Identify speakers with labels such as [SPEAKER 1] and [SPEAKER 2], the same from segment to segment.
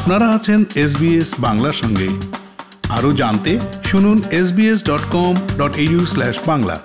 [SPEAKER 1] আপনারা আছেন এসবিএস বাংলার সঙ্গে। আরও জানতে শুনুন SBS dot com dot slash
[SPEAKER 2] Bangla.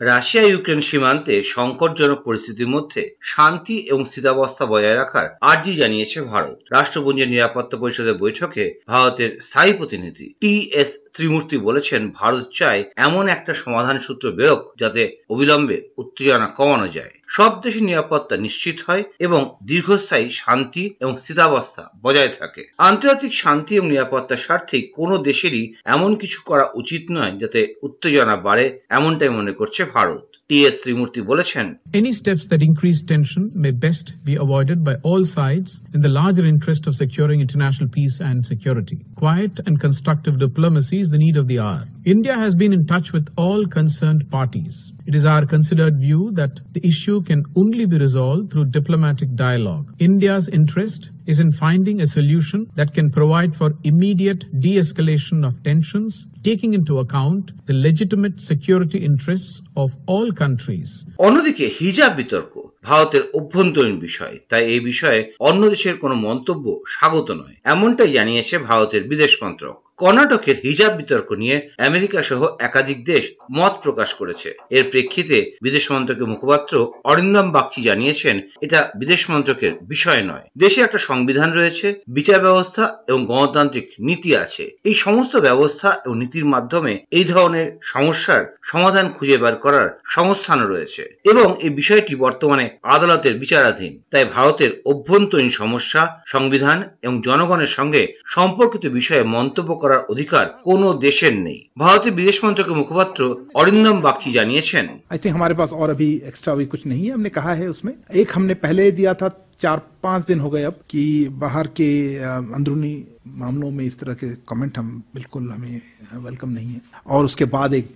[SPEAKER 2] Russia Ukraine সীমান্তে সংকটজনক পরিস্থিতির মধ্যে শান্তি এবং স্থিতাবস্থা বজায় রাখার আর্জি জানিয়েছে ভারত। রাষ্ট্রপুঞ্জের নিরাপত্তা পরিষদের বৈঠকে ভারতের স্থায়ী প্রতিনিধি টি এস ত্রিমূর্তি বলেছেন, ভারত চায় এমন একটা সমাধান সূত্র বেরোক যাতে অবিলম্বে উত্তেজনা কমানো যায়। সব দেশের নিরাপত্তা নিশ্চিত হয় এবং দীর্ঘস্থায়ী শান্তি এবং স্থিতাবস্থা বজায় থাকে। আন্তর্জাতিক শান্তি এবং নিরাপত্তার স্বার্থে কোনো দেশেরই এমন কিছু করা উচিত নয় যাতে উত্তেজনা বাড়ে, এমনটাই মনে করছে ভারত। টি এস ত্রিমূর্তি বলেছেন
[SPEAKER 3] Any steps that increase tension may best be avoided by all sides in the larger interest of securing international peace and security. Quiet and constructive diplomacy is the need of the hour. India has been in touch with all concerned parties. It is our considered view that the issue can only be resolved through diplomatic dialogue. India's interest is in finding a solution that can provide for immediate de-escalation of tensions, taking into account the legitimate security interests of all countries
[SPEAKER 2] অন্যদিকে হিজাব বিতর্ক ভারতের অভ্যন্তরীণ বিষয় তাই এই বিষয়ে অন্য দেশের কোনো মন্তব্য স্বাগত নয় এমনটাই জানিয়েছে ভারতের বিদেশ মন্ত্রক কর্ণাটকের হিজাব বিতর্ক নিয়ে আমেরিকা সহ একাধিক দেশ মত প্রকাশ করেছে। এর প্রেক্ষিতে বিদেশ মন্ত্রকের মুখপাত্র অরিন্দম বাগচি জানিয়েছেন, এটা বিদেশ মন্ত্রকের বিষয় নয়। দেশে একটা সংবিধান রয়েছে, বিচার ব্যবস্থা এবং গণতান্ত্রিক নীতি আছে। এই সমস্ত ব্যবস্থা এবং নীতির মাধ্যমে এই ধরনের সমস্যার সমাধান খুঁজে বের করার সংস্থানও রয়েছে। এবং এই বিষয়টি বর্তমানে আদালতের বিচারাধীন। তাই ভারতের অভ্যন্তরীণ সমস্যা, সংবিধান এবং জনগণের সঙ্গে সম্পর্কিত বিষয়ে মন্তব্য করার অধিকার কোনো দেশের নেই ভারতের বিদেশ মন্ত্রকের মুখপাত্র অরিন্দম বাগচি জানিয়েছেন
[SPEAKER 4] आई थिंक हमारे पास और अभी एक्स्ट्रा अभी कुछ नहीं है हमने कहा है उसमें एक हमने पहले दिया था चार पांच दिन हो गए अब कि बाहर के अ, अंदरूनी मामलों में इस तरह के कमेंट हम बिल्कुल हमें वेलकम नहीं है और उसके बाद एक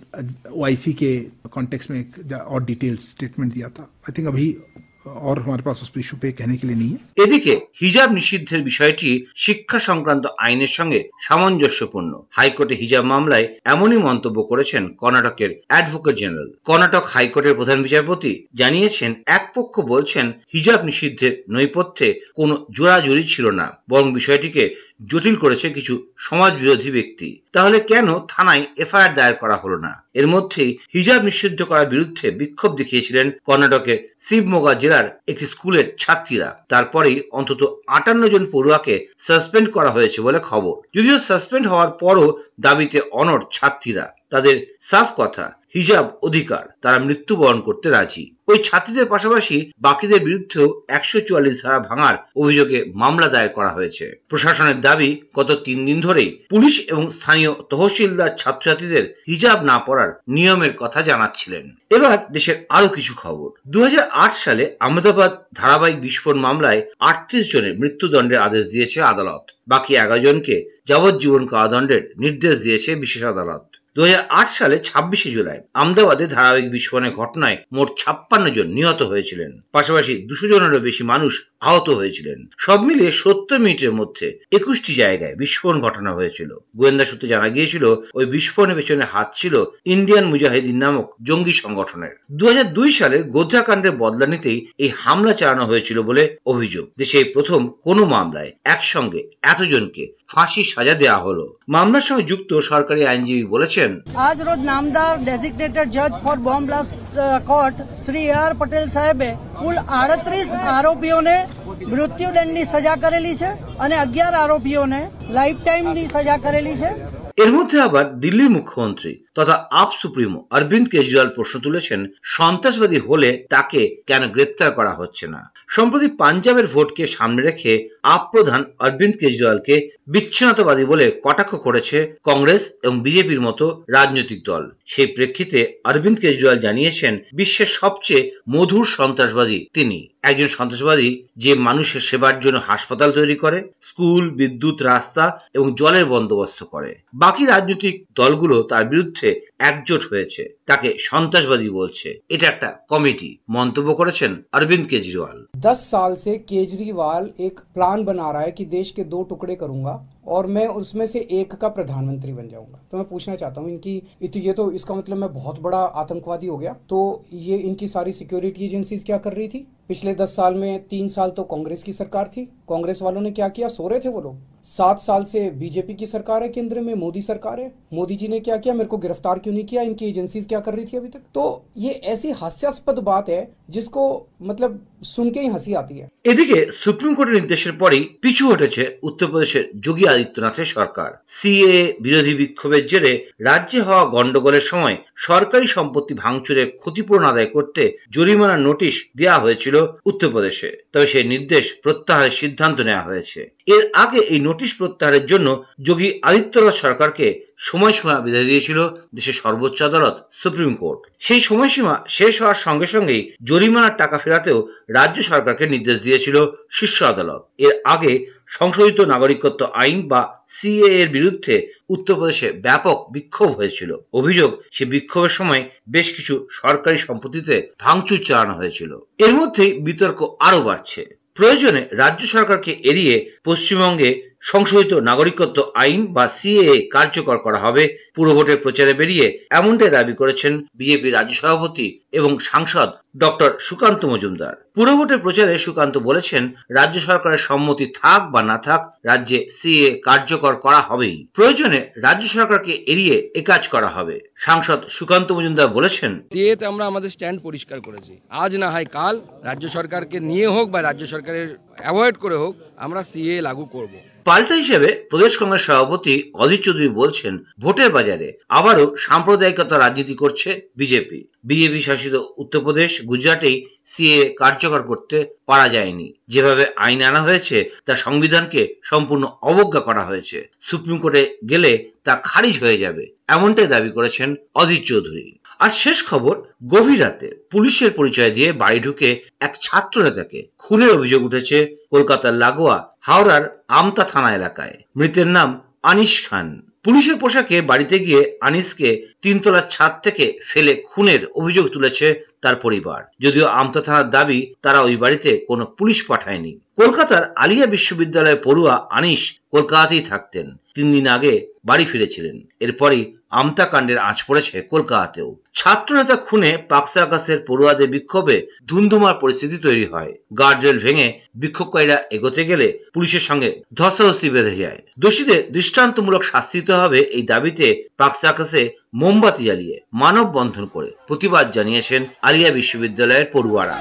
[SPEAKER 4] ओआईसी के कॉन्टेक्स्ट में एक जा- और डिटेल स्टेटमेंट दिया था आई थिंक अभी और हमारे पास उस इशू पे कहने के लिए नहीं है
[SPEAKER 2] এদিকে হিজাব নিষিদ্ধের বিষয়টি শিক্ষা সংক্রান্ত আইনের সঙ্গে সামঞ্জস্যপূর্ণ হাইকোর্টে হিজাব মামলায় এমনই মন্তব্য করেছেন কর্ণাটকের অ্যাডভোকেট জেনারেল কর্ণাটক হাইকোর্টের প্রধান বিচারপতি জানিয়েছেন এক পক্ষ বলছেন হিজাব নিষিদ্ধের নৈপথ্যে কোনো জোড়াজুড়ি ছিল না বরং বিষয়টিকে জটিল করেছে কিছু সমাজ বিরোধী ব্যক্তি। তাহলে কেন থানায় এফআইআর দায়ের করা হলো না? এর মধ্যেই হিজাব নিষিদ্ধ করার বিরুদ্ধে বিক্ষোভ দেখিয়েছিলেন কর্ণাটকের শিবমোগা জেলার একটি স্কুলের ছাত্রীরা। তারপরেই অন্তত আটান্ন জন পড়ুয়াকে সাসপেন্ড করা হয়েছে বলে খবর। যদিও সাসপেন্ড হওয়ার পরও দাবিতে অনড় ছাত্রীরা। তাদের সাফ কথা হিজাব অধিকার, তারা মৃত্যুবরণ করতে রাজি। ওই ছাত্রীদের পাশাপাশি বাকিদের বিরুদ্ধেও একশো চুয়াল্লিশ ধারা ভাঙার অভিযোগে মামলা দায়ের করা হয়েছে। প্রশাসনের দাবি, গত তিন দিন ধরেই পুলিশ এবং স্থানীয় তহসিলদার ছাত্রছাত্রীদের হিজাব না পরার নিয়মের কথা জানাচ্ছিলেন। এবার দেশের আরও কিছু খবর। দু হাজার আট সালে আহমেদাবাদ ধারাবাহিক বিস্ফোরণ মামলায় আটত্রিশ জনের মৃত্যুদণ্ডের আদেশ দিয়েছে আদালত। বাকি এগারো জনকে যাবজ্জীবন কারাদণ্ডের নির্দেশ দিয়েছে বিশেষ আদালত। দু সালে ছাব্বিশে জুলাই আমদাবাদে ধারাবাহিক বিস্ফোরণের ঘটনায় মোট ছাপ্পান্ন জন নিহত হয়েছিলেন। পাশাপাশি দুশো জনেরও বেশি মানুষ আহত হয়েছিলেন। সব মিলিয়ে সত্তর মিনিটের মধ্যে একুশটি জায়গায় বিস্ফোরণ ঘটনা হয়েছিল। গোয়েন্দা সূত্রে জানা গিয়েছিল, ওই বিস্ফোরণের পেছনে হাত ছিল ইন্ডিয়ান মুজাহিদিন নামক জঙ্গি সংগঠনের। দু সালের গোধ্রাকাণ্ডের বদলা নিতেই এই হামলা চালানো হয়েছিল বলে অভিযোগ। দেশে প্রথম কোনো মামলায় একসঙ্গে এতজনকে ফাঁসির সাজা দেওয়া হলো মামলার সঙ্গে যুক্ত সরকারি আইনজীবী বলেছেন
[SPEAKER 5] આજ રોજ નામદાર ડેઝિગ્નેટેડ જજ for bomb blast court Shri A R Patel સાહેબે કુલ આડત્રીસ આરોપીઓને મૃત્યુદંડની સજા કરેલી છે અને અગિયાર આરોપીઓને લાઈફ ટાઈમની સજા કરેલી છે
[SPEAKER 2] এর মধ্যে আবার দিল্লির মুখ্যমন্ত্রী তথা আপ সুপ্রিমো অরবিন্দ কেজরিওয়াল প্রশ্ন তুলেছেন, সন্ত্রাসবাদী হলে তাকে কেন গ্রেপ্তার করা হচ্ছে না? সম্প্রতি পাঞ্জাবের ভোটকে সামনে রেখে আপ প্রধান অরবিন্দ কেজরিওয়ালকে বিচ্ছিন্নতাবাদী বলে কটাক্ষ করেছে কংগ্রেস এবং বিজেপির মতো রাজনৈতিক দল। সেই প্রেক্ষিতে অরবিন্দ কেজরিওয়াল জানিয়েছেন, বিশ্বের সবচেয়ে মধুর সন্ত্রাসবাদী তিনি। একজন সন্ত্রাসবাদী যে মানুষের সেবার জন্য হাসপাতাল তৈরি করে, স্কুল, বিদ্যুৎ, রাস্তা এবং জলের বন্দোবস্ত করে। বাকি রাজনৈতিক দলগুলো তার বিরুদ্ধে বিরুদ্ধে একজোট হয়েছে তাকে সন্ত্রাসবাদী বলছে এটা একটা কমিটি মন্তব্য করেছেন অরবিন্দ কেজরিওয়াল
[SPEAKER 6] दस साल से केजरीवाल एक प्लान बना रहा है कि देश के दो टुकड़े करूंगा और मैं उसमें से एक का प्रधानमंत्री बन जाऊंगा तो मैं पूछना चाहता हूँ इनकी तो ये तो इसका मतलब मैं बहुत बड़ा आतंकवादी हो गया तो ये इनकी सारी सिक्योरिटी एजेंसीज क्या कर रही थी पिछले दस साल में तीन साल तो कांग्रेस की सरकार थी कांग्रेस वालों ने क्या किया सो रहे थे वो लोग सात साल से बीजेपी की सरकार है, केंद्र में मोदी सरकार है। मोदी जी ने क्या किया? मेरे को गिरफ़्तार क्यों नहीं किया? इनकी एजेंसीज क्या कर रही थी अभी तक? तो ये ऐसी हास्यास्पद बात है जिसको मतलब শুনকেই হাসি আতি
[SPEAKER 2] এদিকে সুপ্রিম কোর্টের নির্দেশের পরেই পিছু হটেছে উত্তরপ্রদেশের যোগী আদিত্যনাথের সরকার। সিএ, বিরোধী বিক্ষোভের জেরে রাজ্যে হওয়া গন্ডগোলের সময় সরকারি সম্পত্তি ভাঙচুরে ক্ষতিপূরণ আদায় করতে জরিমানা নোটিশ দেওয়া হয়েছিল উত্তরপ্রদেশে। তবে সেই নির্দেশ প্রত্যাহারের সিদ্ধান্ত নেওয়া হয়েছে। এর আগে এই নোটিশ প্রত্যাহারের জন্য যোগী আদিত্যনাথ সরকারকে সময়সীমা বেঁধে দিয়েছিল দেশের সর্বোচ্চ আদালত, সুপ্রিম কোর্ট। সেই সময়সীমা শেষ হওয়ার সঙ্গে সঙ্গেই জরিমানার টাকা ফেরাতেও রাজ্য সরকারকে নির্দেশ দিয়েছিল শীর্ষ আদালত। এর আগে সংশোধিত নাগরিকত্ব আইন বা সিএ এর বিরুদ্ধে উত্তরপ্রদেশে ব্যাপক বিক্ষোভ হয়েছিল। অভিযোগ, সে বিক্ষোভের সময় বেশ কিছু সরকারি সম্পত্তিতে ভাঙচুর চালানো হয়েছিল। এর মধ্যেই বিতর্ক আরও বাড়ছে। প্রয়োজনে রাজ্য সরকারকে এড়িয়ে পশ্চিমবঙ্গে সংশোধিত নাগরিকত্ব আইন বা সিএ কার্যকর করা হবে। পুরভোটের প্রচারে বেরিয়ে এমনটাই দাবি করেছেন বিজেপি রাজ্য সভাপতি এবং সাংসদ ডক্টর সুকান্ত মজুমদার। পুরভোটের প্রচারে সুকান্ত বলেছেন, রাজ্য সরকারের সম্মতি থাক বা না থাক, রাজ্যে সিএ কার্যকর করা হবেই। প্রয়োজনে রাজ্য সরকারকে এড়িয়ে এ কাজ করা হবে। সাংসদ সুকান্ত মজুমদার বলেছেন
[SPEAKER 7] সিএতে আমরা আমাদের স্ট্যান্ড পরিষ্কার করেছি। আজ না হয় কাল রাজ্য সরকারকে নিয়ে হোক বা রাজ্য সরকারের অ্যাভয়েড করে হোক, আমরা সিএ লাগু করব।
[SPEAKER 2] পাল্টা হিসেবে প্রদেশ কংগ্রেস সভাপতি অধীর চৌধুরী বলছেন, ভোটের বাজারে আবারও সাম্প্রদায়িকতা রাজনীতি করছে বিজেপি। বিজেপি শাসিত উত্তরপ্রদেশ, গুজরাটেই সিএ কার্যকর করতে পারা যায়নি। যেভাবে আইন আনা হয়েছে, তা সংবিধানকে সম্পূর্ণ অবজ্ঞা করা হয়েছে। সুপ্রিম কোর্টে গেলে তা খারিজ হয়ে যাবে, এমনটাই দাবি করেছেন অধীর চৌধুরী। আর শেষ খবর, গভীর রাতে পুলিশের পরিচয় দিয়ে বাড়ি ঢুকে এক ছাত্র নেতাকে খুনের অভিযোগ উঠেছে কলকাতার লাগোয়া হাওড়ার আমতা থানা এলাকায়। মৃতের নাম আনিস খান। পুলিশের পোশাকে বাড়িতে গিয়ে আনিসকে তিনতলার ছাদ থেকে ফেলে খুনের অভিযোগ তুলেছে তার পরিবার। যদিও আমতা থানার দাবি, তারা ওই বাড়িতে কোনো পুলিশ পাঠায়নি। কলকাতার আলিয়া বিশ্ববিদ্যালয়ের পড়ুয়া আনিস কলকাতাতেই থাকতেন। তিন দিন আগে বাড়ি ফিরেছিলেন। এরপরই আমতা কাণ্ডের আঁচ পড়েছে কলকাতাতেও। ছাত্রনেতা খুনে পাকসা আকাশের পড়ুয়াদের বিক্ষোভে ধুন্ধুমার পরিস্থিতি তৈরি হয়। গার্ডরেল ভেঙে বিক্ষোভকারীরা এগোতে গেলে পুলিশের সঙ্গে ধস্তাধস্তি বেঁধে যায়। দোষীদের দৃষ্টান্তমূলক শাস্তি হবে এই দাবিতে পাকসা আকাশে মোমবাতি জ্বালিয়ে মানববন্ধন করে প্রতিবাদ জানিয়েছেন আলিয়া বিশ্ববিদ্যালয়ের পড়ুয়ারা।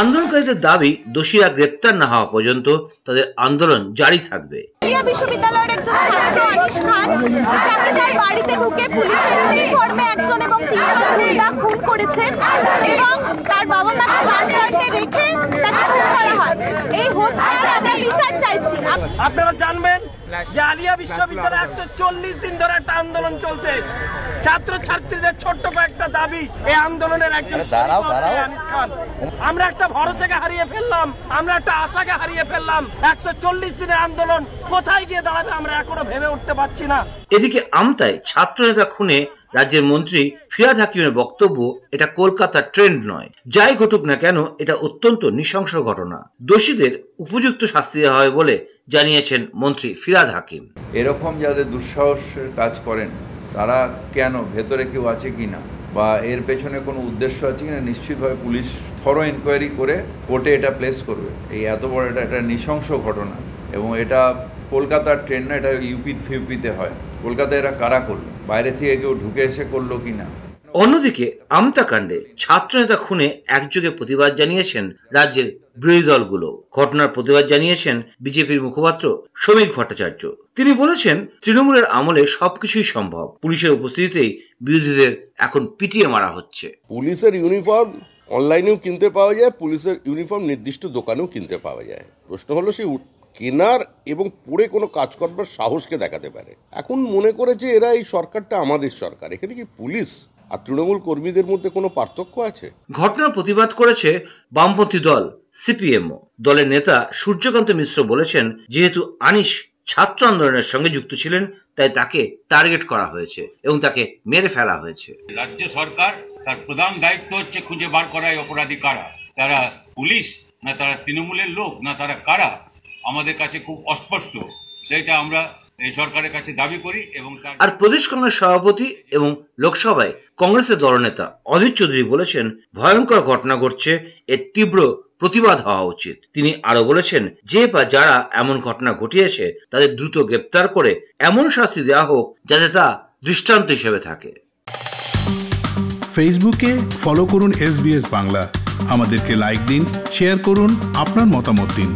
[SPEAKER 2] আন্দোলনকারীদের দাবি দোষীরা গ্রেপ্তার না হওয়া পর্যন্ত তাদের আন্দোলন জারি থাকবে।
[SPEAKER 8] বিশ্ববিদ্যালয়ের একজন ছাত্র আনিস খান তার বাড়িতে ঢুকে পুলিশের ইউনিফর্মে একজন এবং তিনজন গুন্ডা খুন করেছে এবং তার বাবা মাকে গার্ডগার্ডে রেখে তাকে খুন করা হয়। এই হত্যার আমরা বিচার চাইছি।
[SPEAKER 9] আপনারা জানবেন যে আলিয়া বিশ্ববিদ্যালয়ে একশো চল্লিশ দিন ধরে একটা আন্দোলন চলছে। ছাত্র ছাত্রীদের ছোট্ট কয়েকটা দাবি এই আন্দোলনের একজন আনিস খান। আমরা একটা ভরসাকে হারিয়ে ফেললাম আমরা একটা আশাকে হারিয়ে ফেললাম। একশো চল্লিশ দিনের আন্দোলন কোথায় গিয়ে দাঁড়াবে আমরা এখনও ভেবে উঠতে পারছি না।
[SPEAKER 2] এদিকে আমতায় ছাত্রনেতা খুনে রাজ্যের মন্ত্রী ফিরাদ হাকিমের বক্তব্য, এটা কলকাতার ট্রেন্ড নয়। যাই ঘটুক না কেন, এটা অত্যন্ত নৃশংস ঘটনা। দোষীদের উপযুক্ত শাস্তি দেওয়া হয় বলে জানিয়েছেন মন্ত্রী ফিরাদ হাকিম।
[SPEAKER 10] এরকম যাদের দুঃসাহসের কাজ করেন, তারা কেন, ভেতরে কেউ আছে কি না বা এর পেছনে কোনো উদ্দেশ্য আছে কিনা? নিশ্চিতভাবে পুলিশ থরো ইনকোয়ারি করে কোর্টে এটা প্লেস করবে। এই এত বড় এটা একটা নৃশংস ঘটনা। এবং এটা কলকাতার ট্রেন না, এটা ইউপি ফিউপিতে হয়। কলকাতায় এরা কারা করল বাইরে থেকে কেউ ঢুকে এসে করল কি না?
[SPEAKER 2] অন্যদিকে আমতা কাণ্ডে ছাত্রনেতা খুনে একযোগে প্রতিবাদ জানিয়েছেন রাজ্যের বিরোধী দলগুলো। ঘটনার প্রতিবাদ জানিয়েছেন বিজেপির মুখপাত্র শ্রমিক ভট্টাচার্য। তিনি বলেছেন তৃণমূলের আমলে সবকিছুই সম্ভব। পুলিশের উপস্থিতিতেই বিরোধীদের এখন পিটিয়ে মারা হচ্ছে।
[SPEAKER 11] পুলিশের ইউনিফর্ম অনলাইনেও কিনতে পাওয়া যায় পুলিশের ইউনিফর্ম নির্দিষ্ট দোকানেও কিনতে পাওয়া যায়। প্রশ্ন হলো সেই কেনার এবং পড়ে কোনো কাজ করবার সাহসকে দেখাতে পারে। এখন মনে করেছে এরা এই সরকারটা আমাদের সরকার। এখানে কি পুলিশ আর তৃণমূল কর্মীদের মধ্যে কোনো পার্থক্য আছে?
[SPEAKER 2] ঘটনার প্রতিবাদ করেছে বামপন্থী দল সিপিএমও। দলের নেতা সূর্যকান্ত মিশ্র বলেছেন যেহেতু আনিস ছাত্র আন্দোলনের সঙ্গে যুক্ত ছিলেন তাই তাকে টার্গেট করা হয়েছে এবং তাকে মেরে ফেলা হয়েছে।
[SPEAKER 12] রাজ্য সরকার তার প্রধান দায়িত্ব হচ্ছে খুঁজে বার করা অপরাধী কারা? তারা পুলিশ না তারা তৃণমূলের লোক না তারা কারা? আমাদের কাছে খুব অস্পষ্ট। সেটা আমরা এই সরকারের কাছে দাবি করি এবং
[SPEAKER 2] আর প্রদেশ কংগ্রেস সভাপতি এবং লোকসভায় কংগ্রেসের দলনেতা অধীর চৌধুরী বলেছেন ভয়ঙ্কর ঘটনা ঘটছে এর তীব্র প্রতিবাদ হওয়া উচিত। তিনি আরও বলেছেন যে বা যারা এমন ঘটনা ঘটিয়েছে তাদের দ্রুত গ্রেপ্তার করে এমন শাস্তি দেওয়া হোক যাতে তা দৃষ্টান্ত হিসেবে থাকে।
[SPEAKER 1] ফেসবুকে ফলো করুন এস বাংলা। আমাদেরকে লাইক দিন শেয়ার করুন আপনার মতামত দিন।